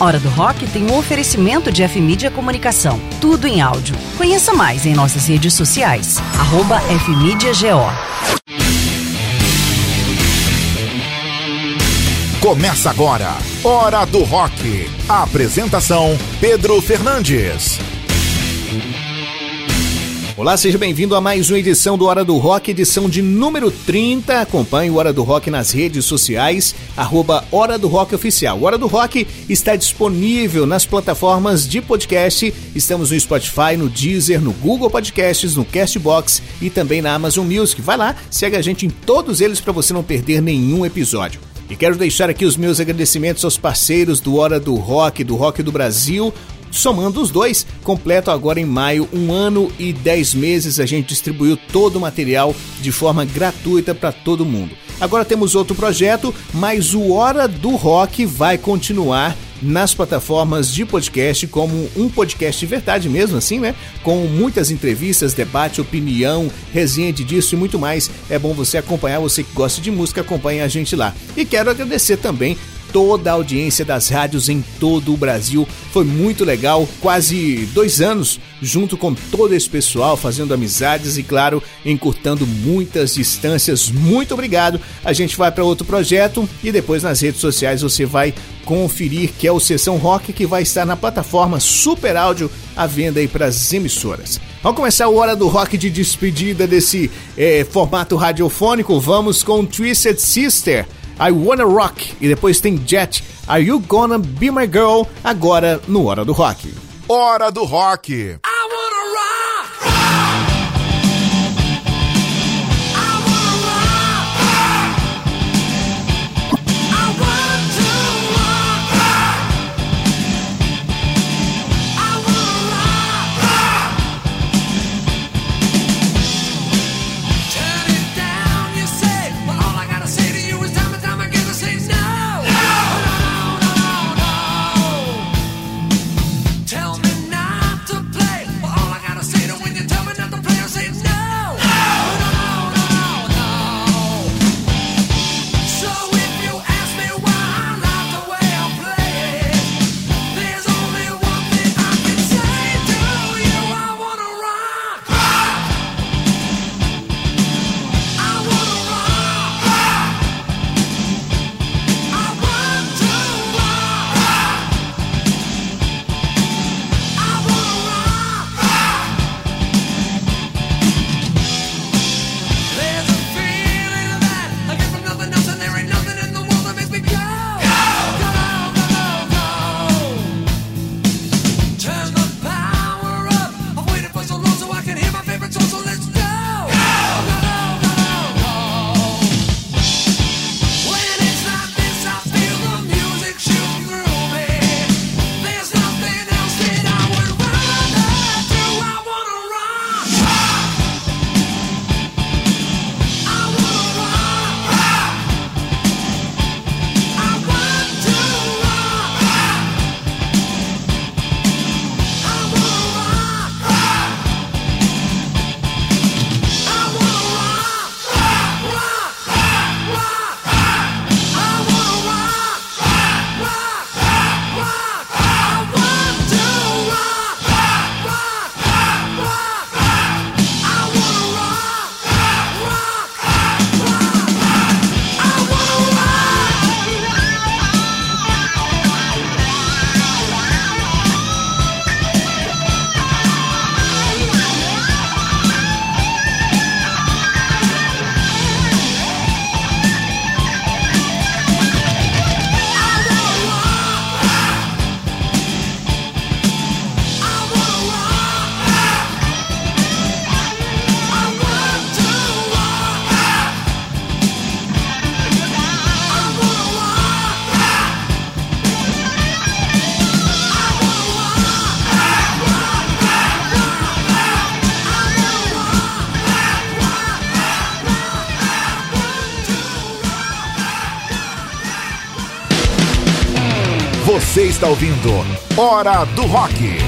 Hora do Rock tem um oferecimento de F-Mídia Comunicação. Tudo em áudio. Conheça mais em nossas redes sociais. Arroba FMídiaGO. Começa agora, Hora do Rock. A apresentação: Pedro Fernandes. Olá, seja bem-vindo a mais uma edição do Hora do Rock, edição de número 30. Acompanhe o Hora do Rock nas redes sociais, arroba Hora do Rock Oficial. O Hora do Rock está disponível nas plataformas de podcast. Estamos no Spotify, no Deezer, no Google Podcasts, no Castbox e também na Amazon Music. Vai lá, segue a gente em todos eles para você não perder nenhum episódio. E quero deixar aqui os meus agradecimentos aos parceiros do Hora do Rock, do Rock do Brasil, Somando os dois, completo agora em maio um ano e dez meses. A gente distribuiu todo o material de forma gratuita para todo mundo. Agora temos outro projeto, mas o Hora do Rock vai continuar nas plataformas de podcast como um podcast de verdade mesmo assim, né? Com muitas entrevistas, debate, opinião, resenha de disso e muito mais. É bom você acompanhar, você que gosta de música, acompanhe a gente lá. E quero agradecer também toda a audiência das rádios em todo o Brasil. Foi muito legal, quase dois anos junto com todo esse pessoal, fazendo amizades e, claro, encurtando muitas distâncias. Muito obrigado. A gente vai para outro projeto e depois nas redes sociais você vai conferir que é o Sessão Rock que vai estar na plataforma Super Áudio à venda aí para as emissoras. Vamos começar a hora do rock de despedida desse é, formato radiofônico. Vamos com Twisted Sister. I Wanna Rock e depois tem Jet, Are You Gonna Be My Girl, agora no Hora do Rock. Hora do Rock. Ouvindo Hora do Rock.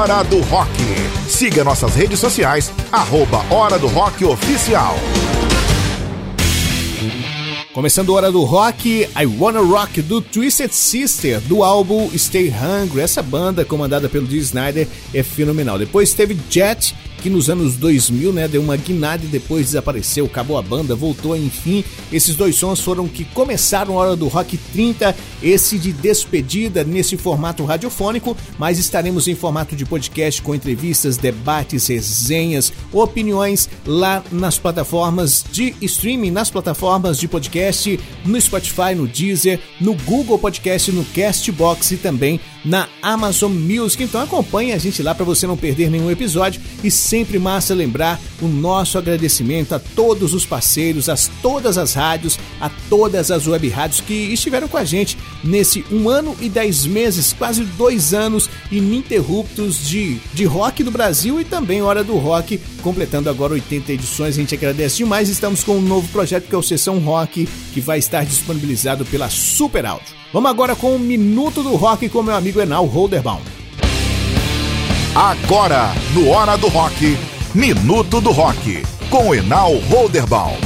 Hora do Rock. Siga nossas redes sociais, arroba Hora do Rock Oficial. Começando a hora do rock, I Wanna Rock do Twisted Sister, do álbum Stay Hungry. Essa banda, comandada pelo Dee Snyder, é fenomenal. Depois teve Jet, que nos anos 2000 né, deu uma guinada e depois desapareceu, acabou a banda, voltou enfim. Esses dois sons foram que começaram a hora do Rock 30, esse de despedida nesse formato radiofônico, mas estaremos em formato de podcast com entrevistas, debates, resenhas, opiniões lá nas plataformas de streaming, nas plataformas de podcast, no Spotify, no Deezer, no Google Podcast, no Castbox e também na Amazon Music. Então acompanhe a gente lá para você não perder nenhum episódio e sempre massa lembrar o nosso agradecimento a todos os parceiros, a todas as rádios, a todas as web rádios que estiveram com a gente nesse um ano e dez meses, quase dois anos ininterruptos de, de rock do Brasil e também Hora do Rock, completando agora 80 edições. A gente agradece demais. Estamos com um novo projeto que é o Sessão Rock, que vai estar disponibilizado pela Super Áudio. Vamos agora com um minuto do rock com meu amigo Enal Holderbaum. Agora, no Hora do Rock, Minuto do Rock, com Enal Holderbaum.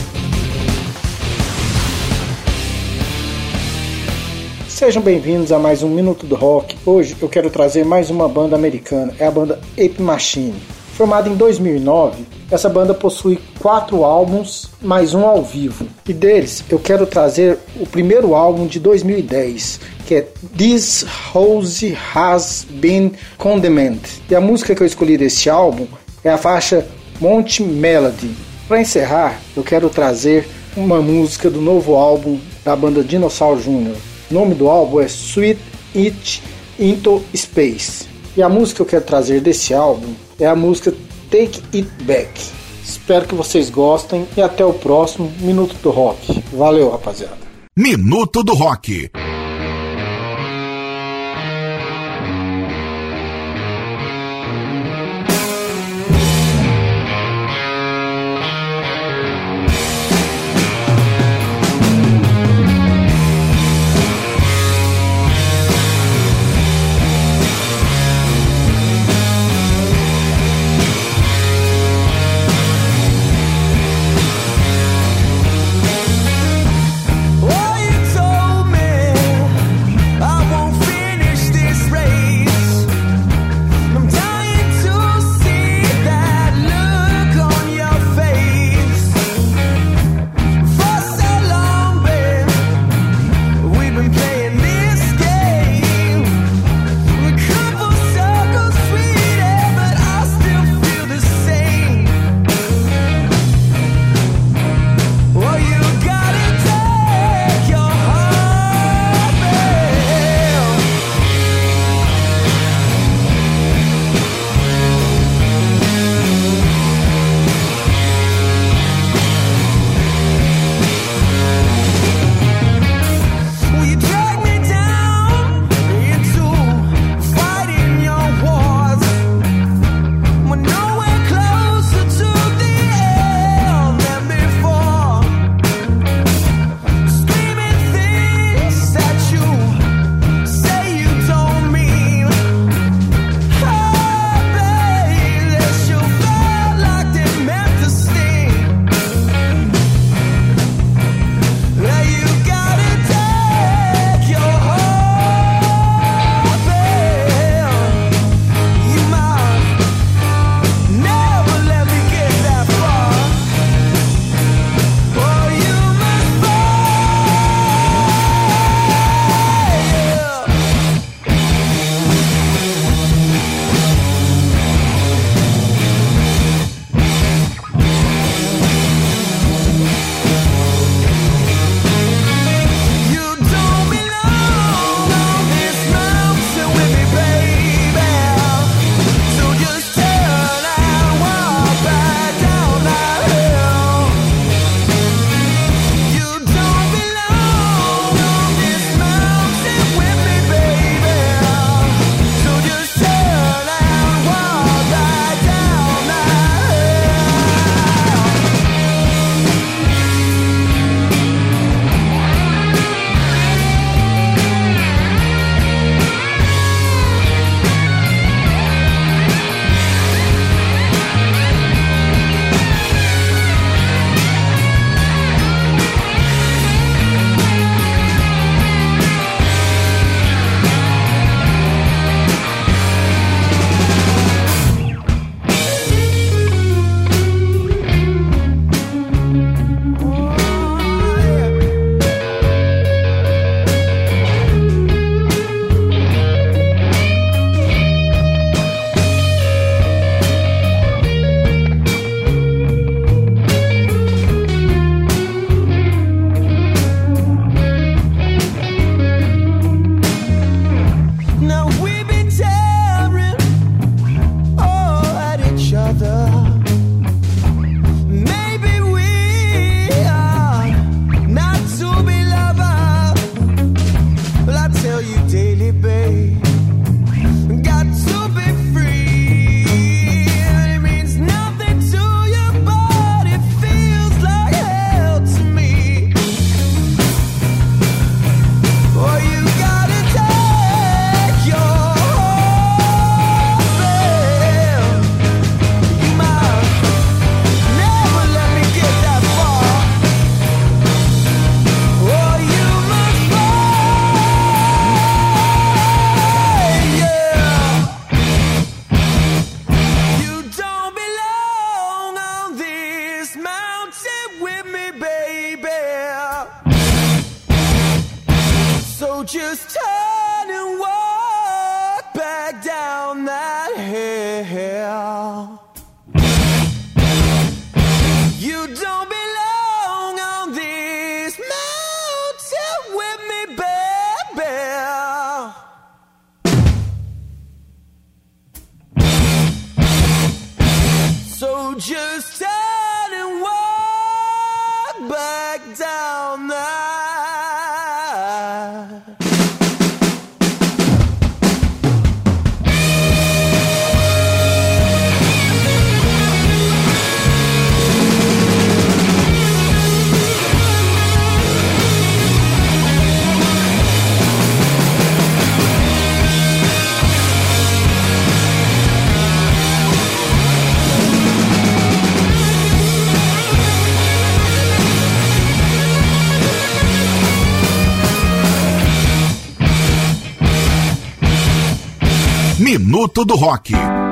Sejam bem-vindos a mais um Minuto do Rock. Hoje eu quero trazer mais uma banda americana, é a banda Ape Machine. Formada em 2009, essa banda possui quatro álbuns, mais um ao vivo. E deles eu quero trazer o primeiro álbum de 2010, que é This Rose Has Been Condemned. E a música que eu escolhi desse álbum é a faixa Monte Melody. Para encerrar, eu quero trazer uma música do novo álbum da banda Dinossauro Jr. O nome do álbum é Sweet It Into Space. E a música que eu quero trazer desse álbum é a música Take It Back. Espero que vocês gostem e até o próximo Minuto do Rock. Valeu, rapaziada. Minuto do Rock. down now. Minuto do Rock.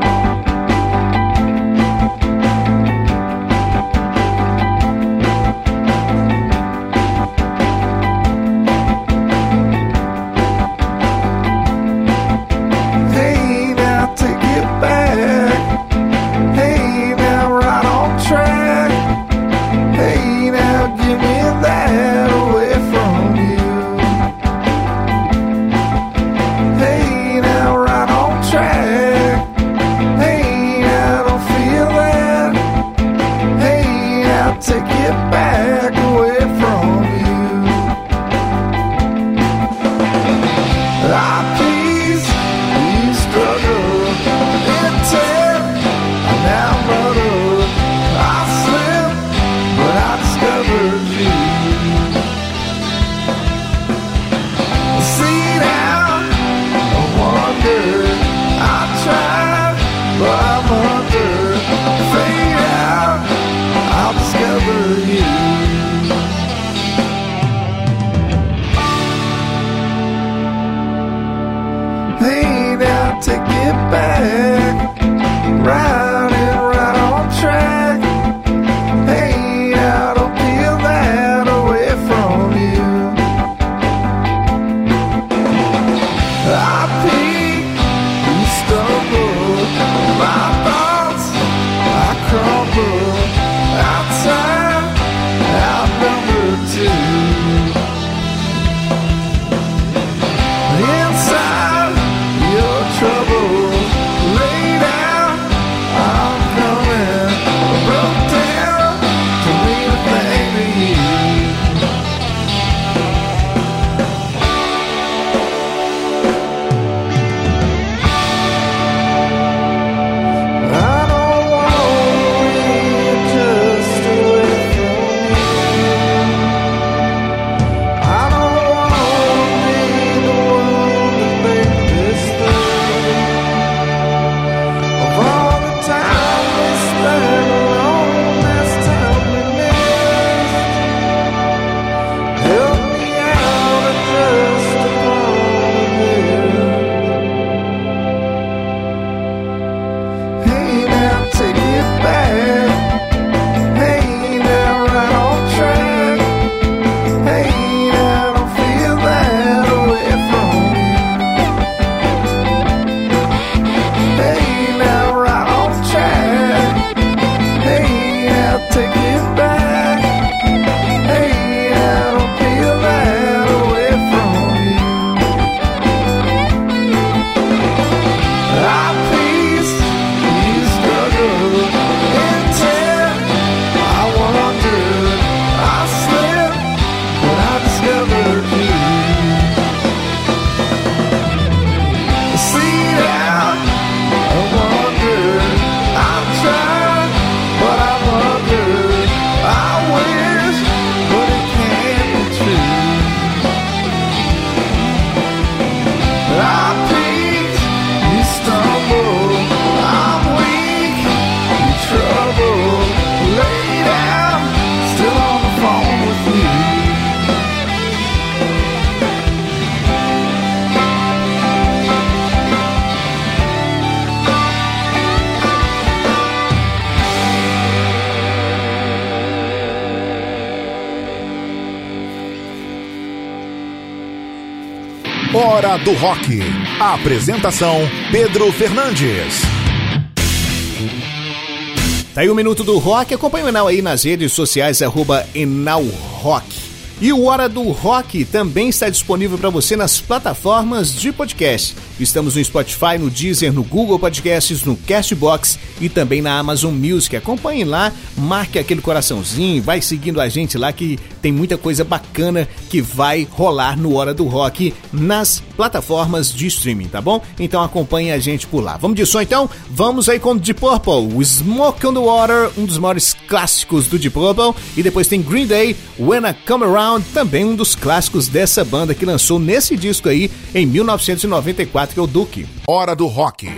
Do Rock. A apresentação: Pedro Fernandes. Tá aí o Minuto do Rock. Acompanhe o Enal aí nas redes sociais, arroba Rock. E o Hora do Rock também está disponível para você nas plataformas de podcast. Estamos no Spotify, no Deezer, no Google Podcasts, no Castbox e também na Amazon Music. Acompanhe lá, marque aquele coraçãozinho, vai seguindo a gente lá que tem muita coisa bacana que vai rolar no Hora do Rock nas plataformas de streaming, tá bom? Então acompanhe a gente por lá. Vamos de som então? Vamos aí com Deep Purple, o Smoke on the Water, um dos maiores clássicos do Deep Purple, e depois tem Green Day, When I Come Around também um dos clássicos dessa banda que lançou nesse disco aí em 1994, que é o Duke. Hora do Rock.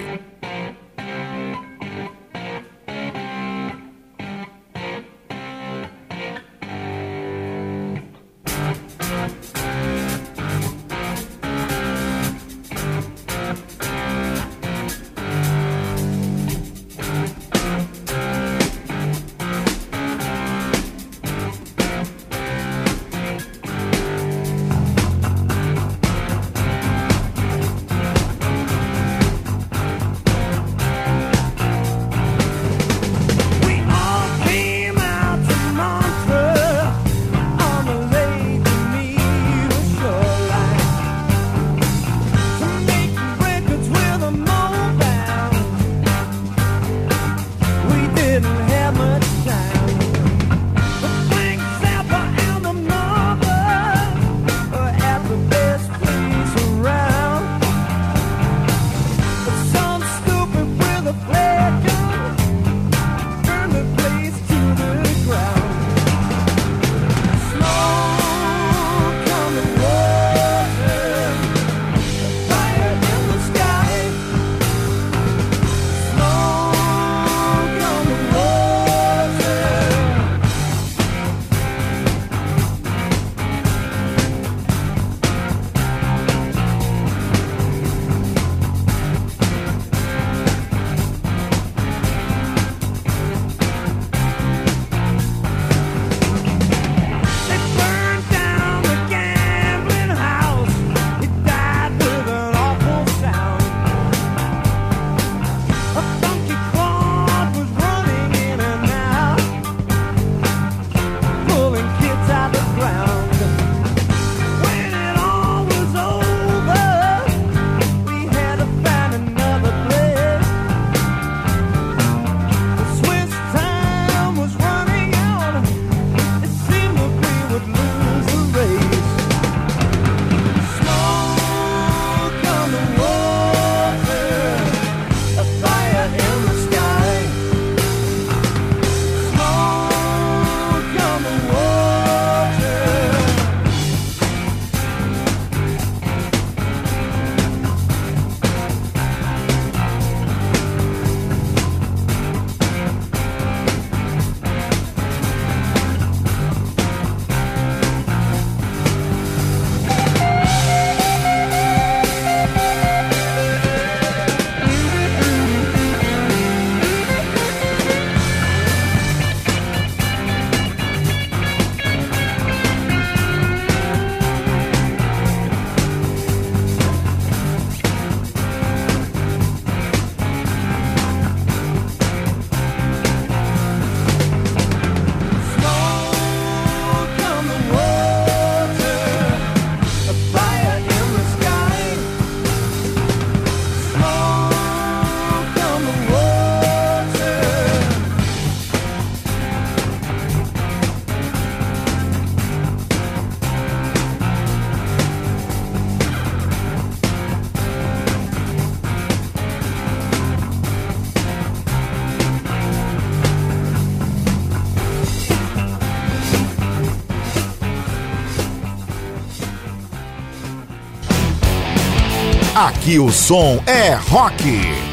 Aqui o som é rock.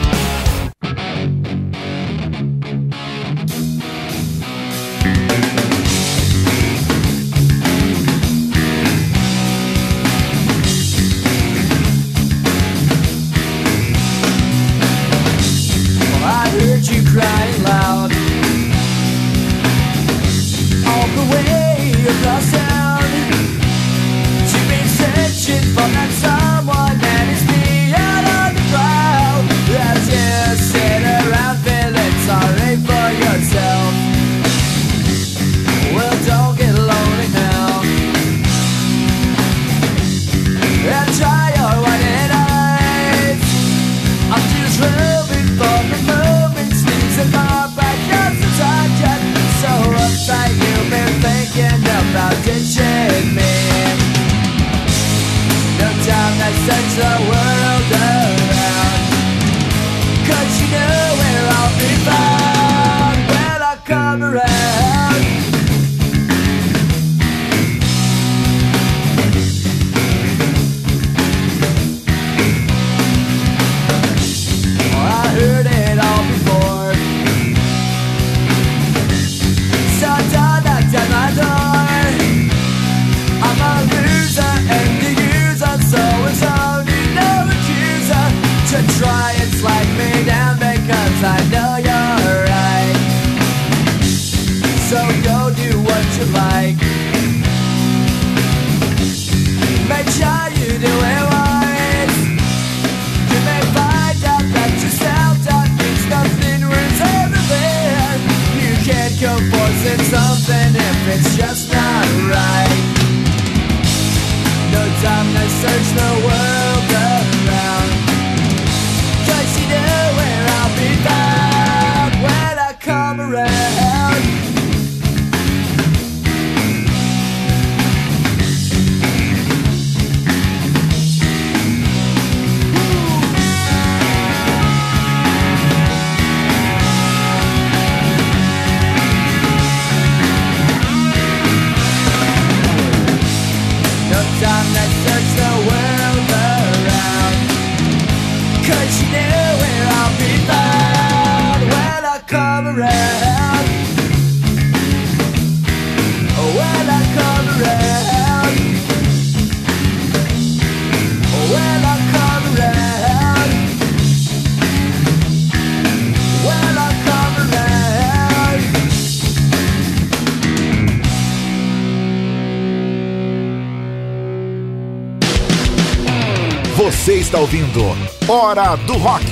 Está ouvindo Hora do Rock.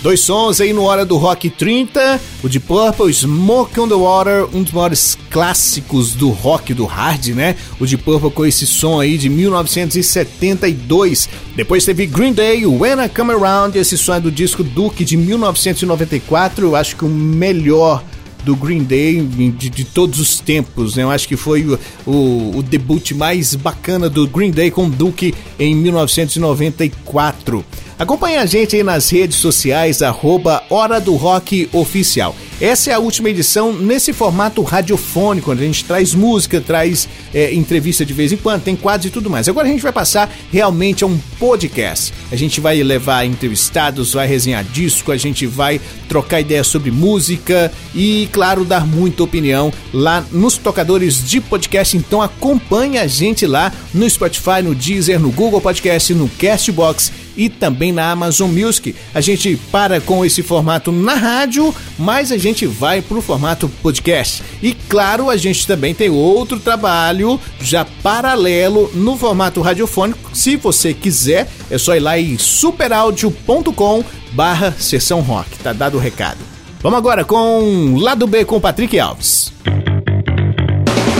Dois sons aí no Hora do Rock 30, o de Purple, Smoke on the Water, um dos maiores clássicos do rock, do hard, né? O de Purple com esse som aí de 1972. Depois teve Green Day, When I Come Around, esse som é do disco Duke de 1994, eu acho que o melhor do Green Day de, de todos os tempos, né? Eu acho que foi o, o, o debut mais bacana do Green Day com Duke em 1994. Acompanhe a gente aí nas redes sociais, arroba Hora do Rock Oficial. Essa é a última edição nesse formato radiofônico, onde a gente traz música, traz é, entrevista de vez em quando, tem quadros e tudo mais. Agora a gente vai passar realmente a um podcast. A gente vai levar entrevistados, vai resenhar disco, a gente vai trocar ideias sobre música e, claro, dar muita opinião lá nos tocadores de podcast. Então acompanhe a gente lá no Spotify, no Deezer, no Google Podcast, no Castbox e também na Amazon Music. A gente para com esse formato na rádio, mas a gente vai para o formato podcast. E claro, a gente também tem outro trabalho já paralelo no formato radiofônico. Se você quiser, é só ir lá em superaudio.com barra sessão rock. Tá dado o recado. Vamos agora com Lado B com Patrick Alves.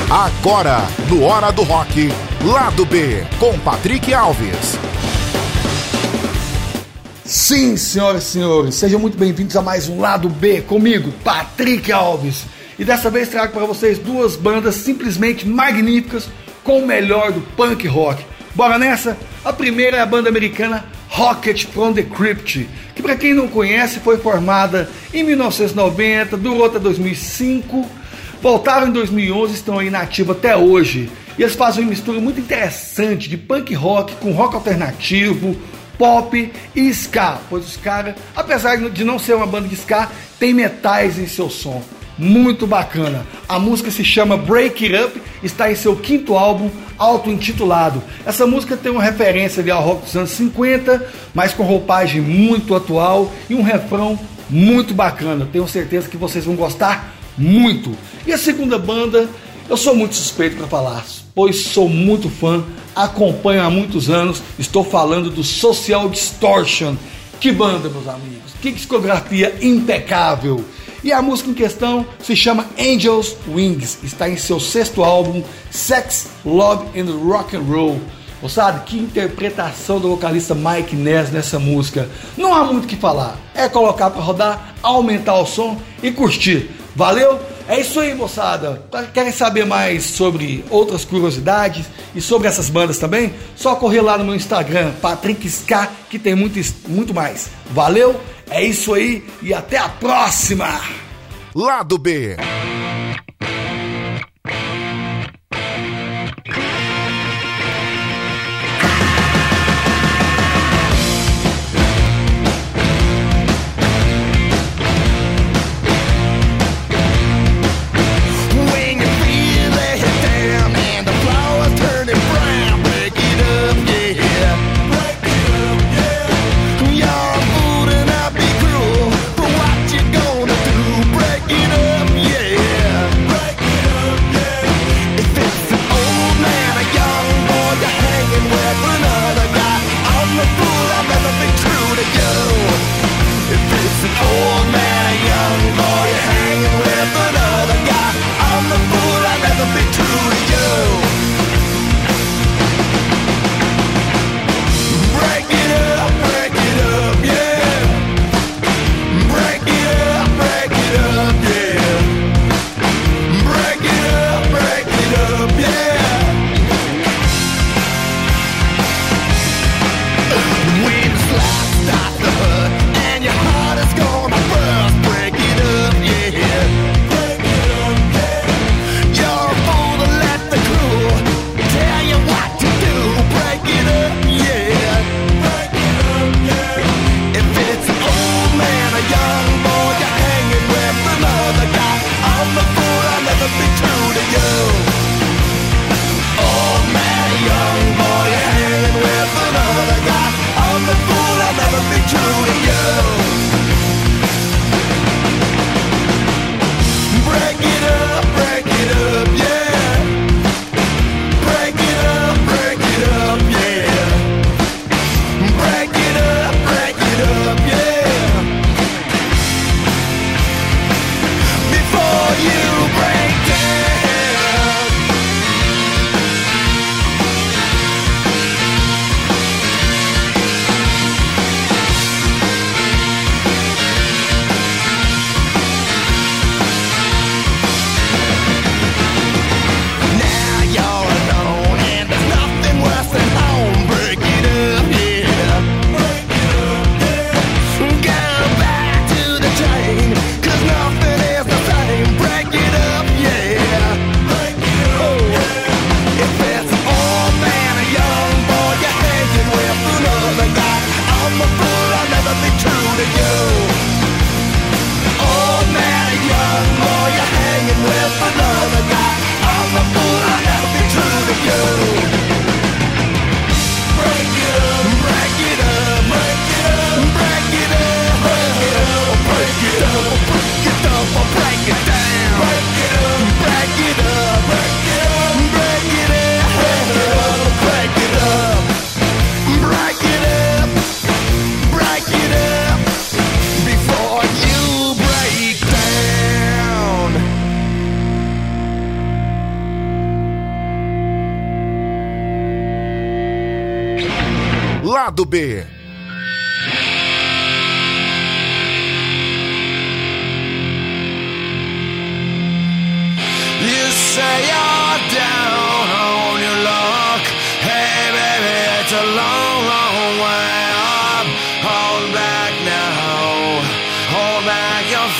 Agora, no Hora do Rock, Lado B, com Patrick Alves. Sim, senhoras e senhores, sejam muito bem-vindos a mais um Lado B comigo, Patrick Alves. E dessa vez trago para vocês duas bandas simplesmente magníficas com o melhor do punk rock. Bora nessa? A primeira é a banda americana Rocket from the Crypt, que para quem não conhece foi formada em 1990, durou até 2005, voltaram em 2011 e estão aí na ativa até hoje. E eles fazem uma mistura muito interessante de punk rock com rock alternativo, pop e ska, pois os caras, apesar de não ser uma banda de ska, tem metais em seu som. Muito bacana. A música se chama Break It Up, está em seu quinto álbum, auto-intitulado. Essa música tem uma referência ao rock dos anos 50, mas com roupagem muito atual e um refrão muito bacana. Tenho certeza que vocês vão gostar muito. E a segunda banda, eu sou muito suspeito para falar, pois sou muito fã, acompanho há muitos anos. Estou falando do Social Distortion. Que banda, meus amigos! Que discografia impecável! E a música em questão se chama Angels Wings, está em seu sexto álbum Sex, Love and Rock and Roll. Você sabe que interpretação do vocalista Mike Ness nessa música? Não há muito o que falar, é colocar para rodar, aumentar o som e curtir. Valeu? É isso aí, moçada. Tá, querem saber mais sobre outras curiosidades e sobre essas bandas também? Só correr lá no meu Instagram, Patrick que tem muito, muito mais. Valeu? É isso aí e até a próxima! Lado B.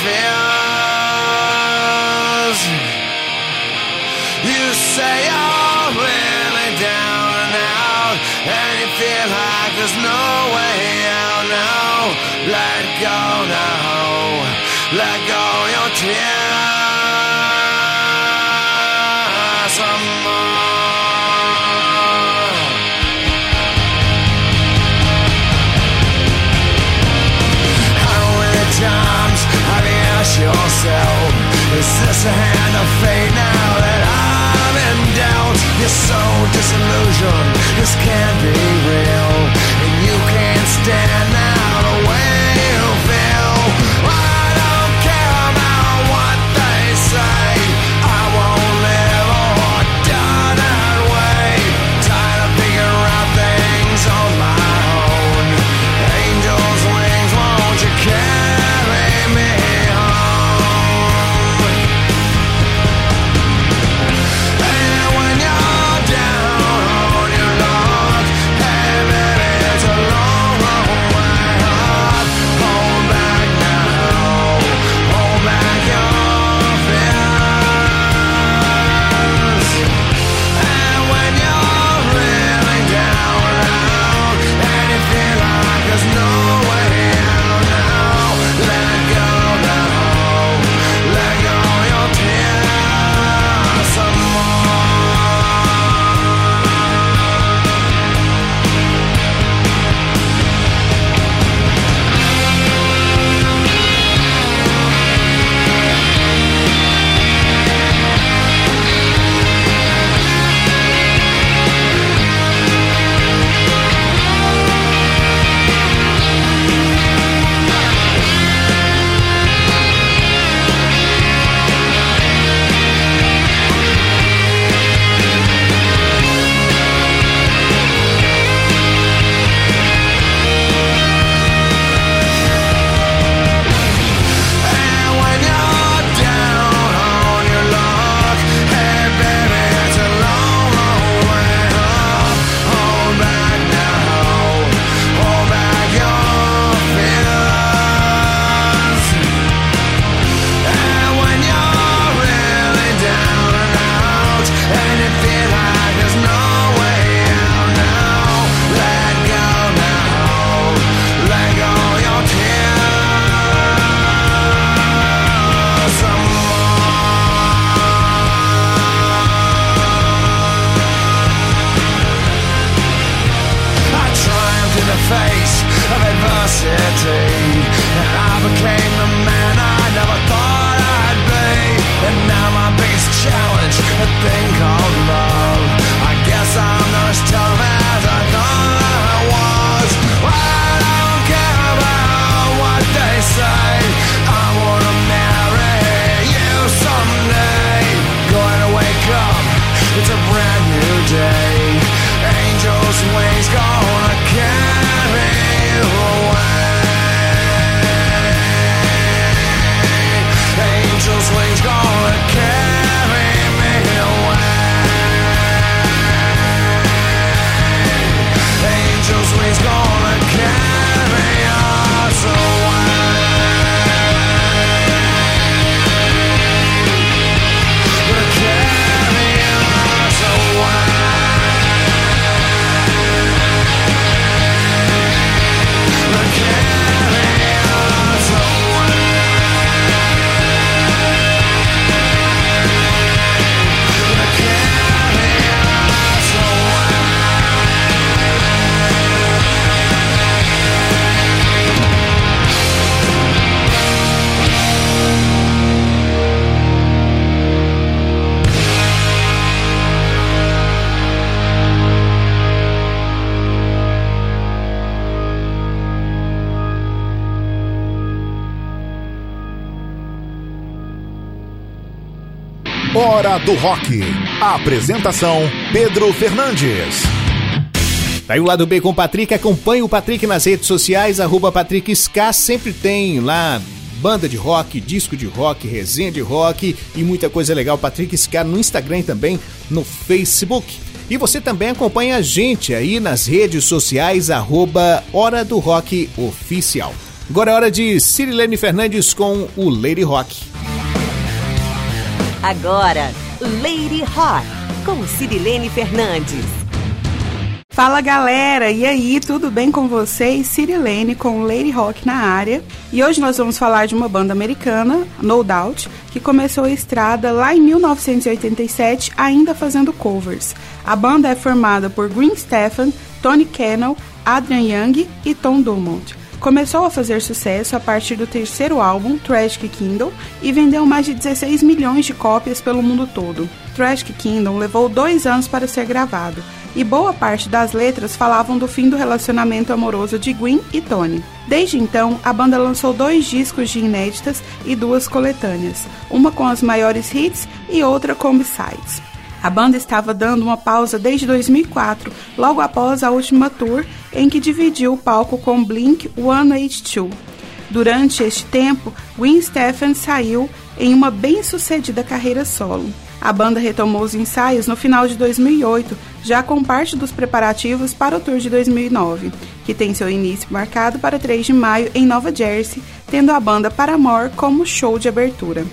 feels. You say oh, you're really down and out, and you feel like there's no way out now. Let go now, let go your tears. Is this a hand of fate now that I'm in doubt? So disillusioned, this can't be real. Do Rock. Apresentação: Pedro Fernandes. Tá aí o lado B com o Patrick. Acompanhe o Patrick nas redes sociais, arroba Patrick Ska. Sempre tem lá banda de rock, disco de rock, resenha de rock e muita coisa legal. Patrick Ska no Instagram e também no Facebook. E você também acompanha a gente aí nas redes sociais, arroba Hora do Rock Oficial. Agora é hora de Cirilene Fernandes com o Lady Rock. Agora, Lady Rock, com Cirilene Fernandes. Fala galera, e aí, tudo bem com vocês? Cirilene com Lady Rock na área. E hoje nós vamos falar de uma banda americana, No Doubt, que começou a estrada lá em 1987, ainda fazendo covers. A banda é formada por Green Stephan, Tony Cannell, Adrian Young e Tom Dumont. Começou a fazer sucesso a partir do terceiro álbum, Tragic Kingdom, e vendeu mais de 16 milhões de cópias pelo mundo todo. Tragic Kingdom levou dois anos para ser gravado, e boa parte das letras falavam do fim do relacionamento amoroso de Gwen e Tony. Desde então, a banda lançou dois discos de inéditas e duas coletâneas, uma com as maiores hits e outra com b-sides. A banda estava dando uma pausa desde 2004, logo após a última tour em que dividiu o palco com Blink 182. Durante este tempo, Gwen Stephan saiu em uma bem-sucedida carreira solo. A banda retomou os ensaios no final de 2008, já com parte dos preparativos para o tour de 2009, que tem seu início marcado para 3 de maio em Nova Jersey, tendo a banda Paramore como show de abertura.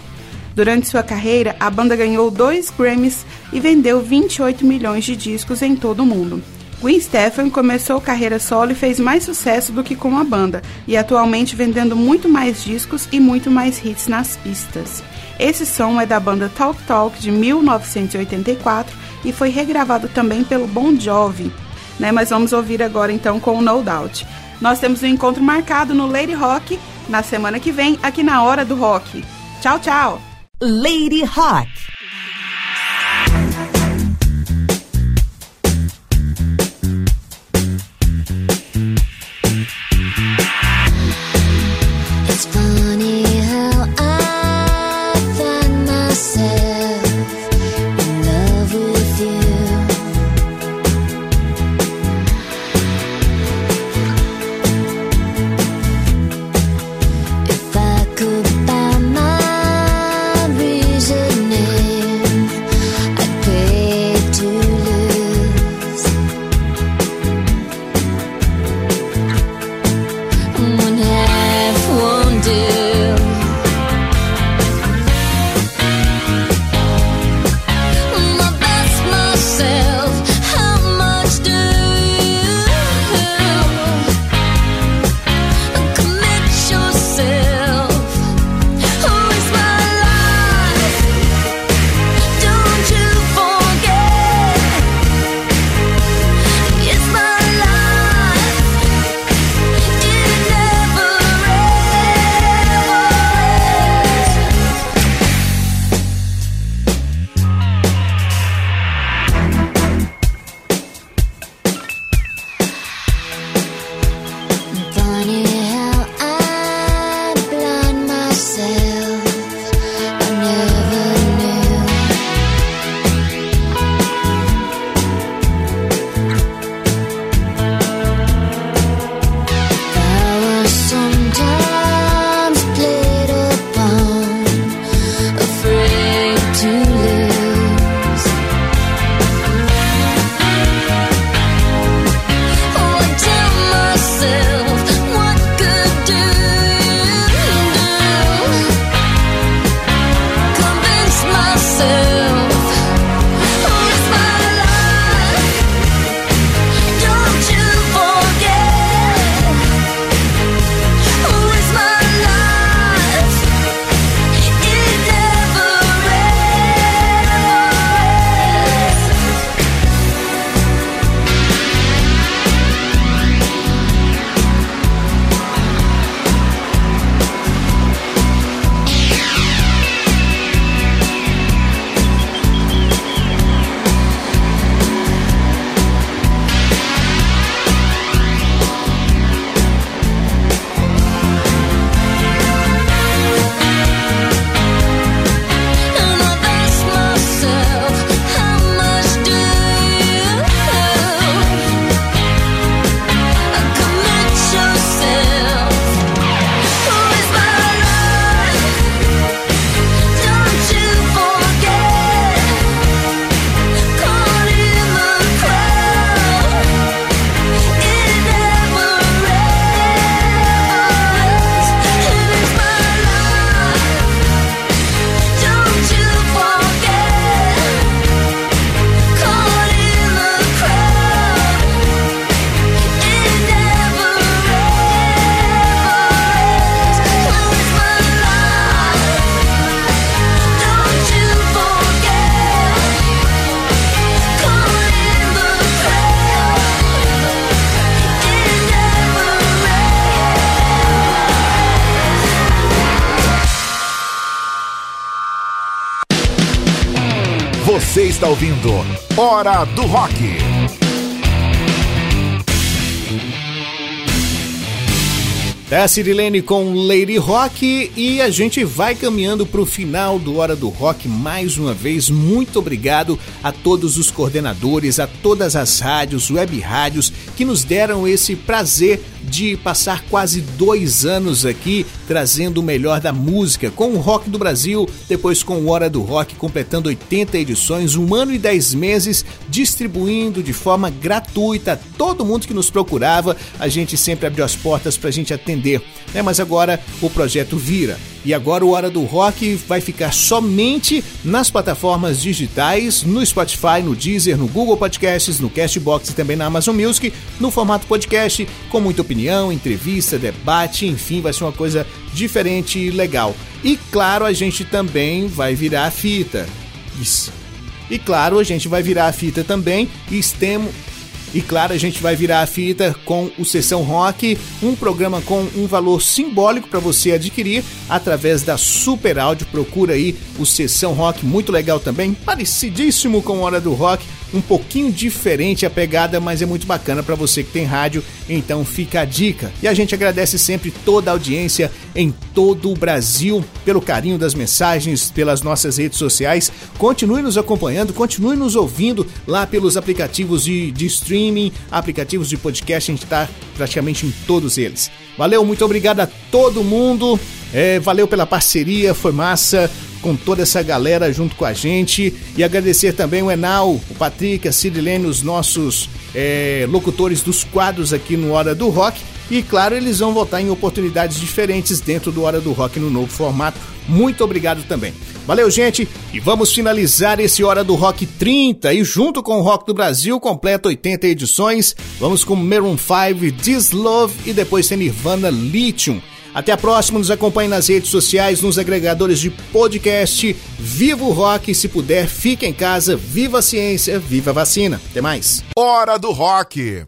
Durante sua carreira, a banda ganhou dois Grammys e vendeu 28 milhões de discos em todo o mundo. Gwen Stephan começou carreira solo e fez mais sucesso do que com a banda, e atualmente vendendo muito mais discos e muito mais hits nas pistas. Esse som é da banda Talk Talk de 1984 e foi regravado também pelo Bon Jovi. Né? Mas vamos ouvir agora então com o No Doubt. Nós temos um encontro marcado no Lady Rock na semana que vem, aqui na Hora do Rock. Tchau, tchau! Lady Rock. Você está ouvindo Hora do Rock. É Cirilene com Lady Rock e a gente vai caminhando para o final do Hora do Rock mais uma vez. Muito obrigado a todos os coordenadores, a todas as rádios, web rádios que nos deram esse prazer de passar quase dois anos aqui trazendo o melhor da música com o rock do Brasil, depois com o Hora do Rock completando 80 edições, um ano e 10 meses distribuindo de forma gratuita a todo mundo que nos procurava. A gente sempre abriu as portas para a gente atender, né? Mas agora o projeto vira. E agora o Hora do Rock vai ficar somente nas plataformas digitais, no Spotify, no Deezer, no Google Podcasts, no Castbox e também na Amazon Music, no formato podcast, com muita opinião, entrevista, debate, enfim, vai ser uma coisa diferente e legal. E claro, a gente também vai virar a fita. Isso. E claro, a gente vai virar a fita também e estemos e claro, a gente vai virar a fita com o Sessão Rock, um programa com um valor simbólico para você adquirir através da Super Áudio. Procura aí o Sessão Rock, muito legal também, parecidíssimo com Hora do Rock, um pouquinho diferente a pegada, mas é muito bacana para você que tem rádio, então fica a dica. E a gente agradece sempre toda a audiência em todo o Brasil pelo carinho das mensagens, pelas nossas redes sociais. Continue nos acompanhando, continue nos ouvindo lá pelos aplicativos de, de streaming, aplicativos de podcast, a gente está praticamente em todos eles. Valeu, muito obrigado a todo mundo. É, valeu pela parceria, foi massa com toda essa galera junto com a gente. E agradecer também o Enal, o Patrick, a Cirilene, os nossos é, locutores dos quadros aqui no Hora do Rock. E claro, eles vão voltar em oportunidades diferentes dentro do Hora do Rock no novo formato. Muito obrigado também. Valeu, gente, e vamos finalizar esse Hora do Rock 30 e junto com o Rock do Brasil, completa 80 edições. Vamos com Maroon 5, This Love e depois tem Nirvana Lithium. Até a próxima, nos acompanhe nas redes sociais, nos agregadores de podcast. Viva o rock, se puder, fique em casa. Viva a ciência, viva a vacina. Até mais. Hora do Rock.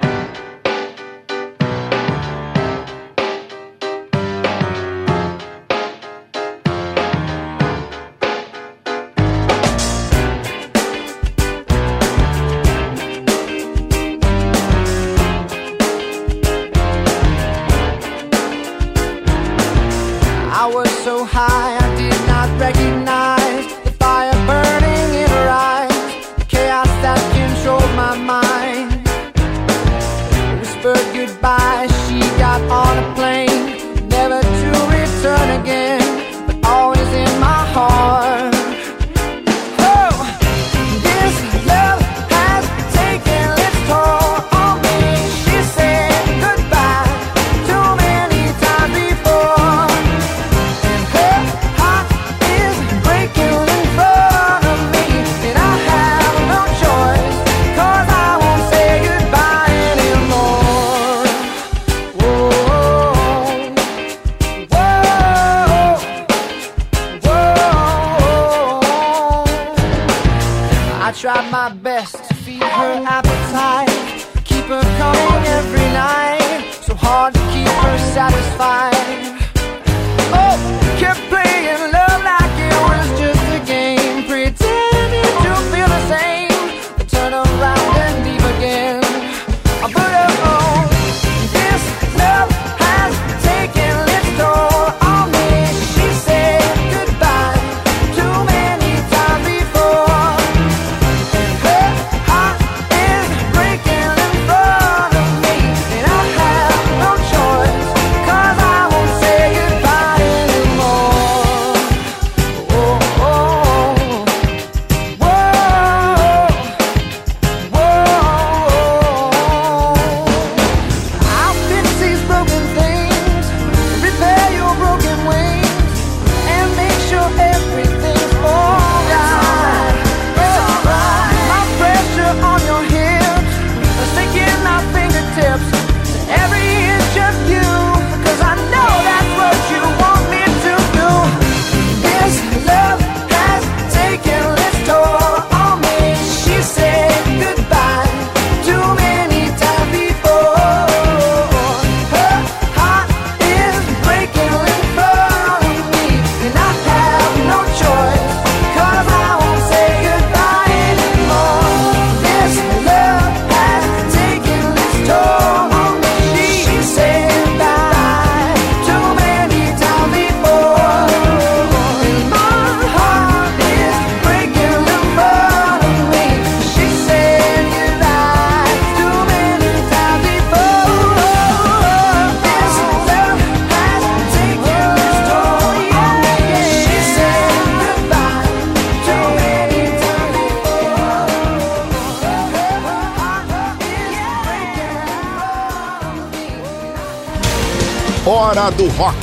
Hora do Rock.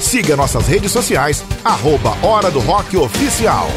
Siga nossas redes sociais, arroba Hora do Rock Oficial.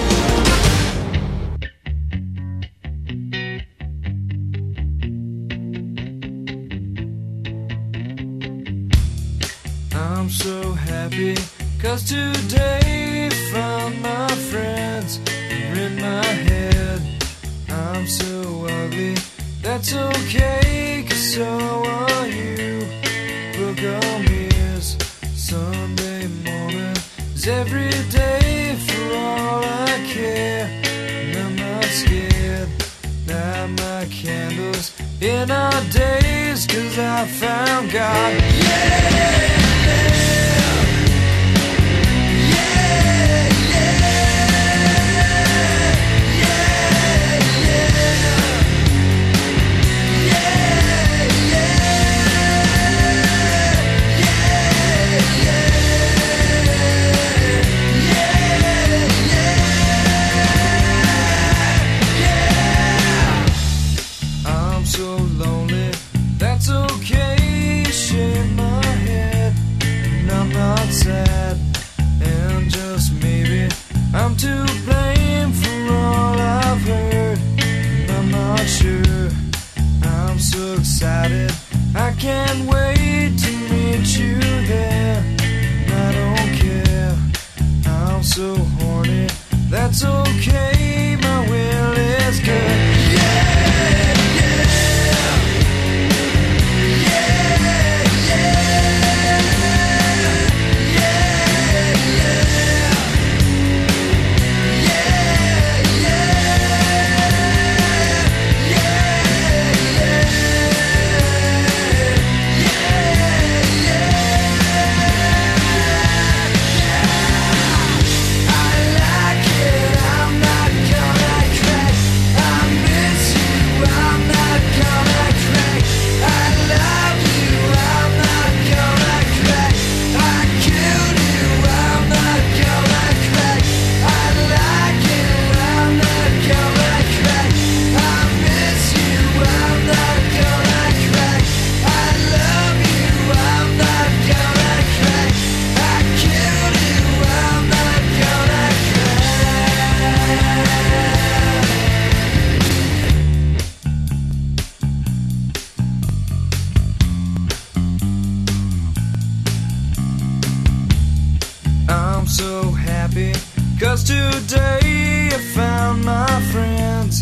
I'm so happy cause today I found my friends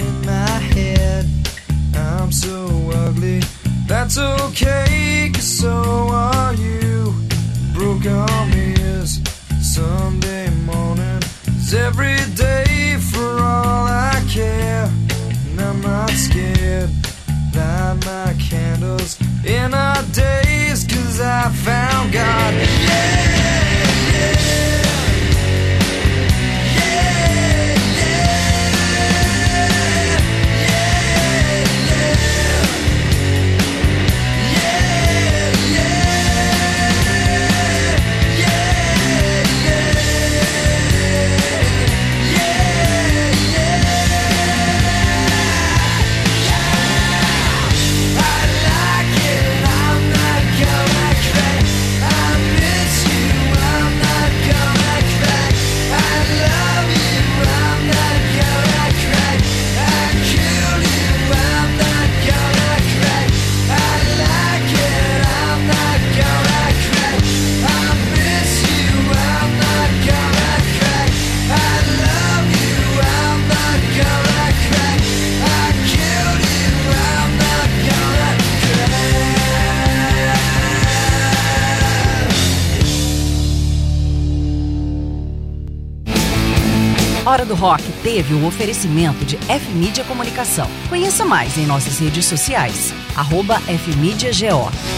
in my head. I'm so ugly, that's okay cause so are you. Broke arm Sunday morning is every day for all I care. And I'm not scared, light my candles in our days cause I found God. Hora do Rock teve o oferecimento de F-Mídia Comunicação. Conheça mais em nossas redes sociais. Arroba F-Mídia GO.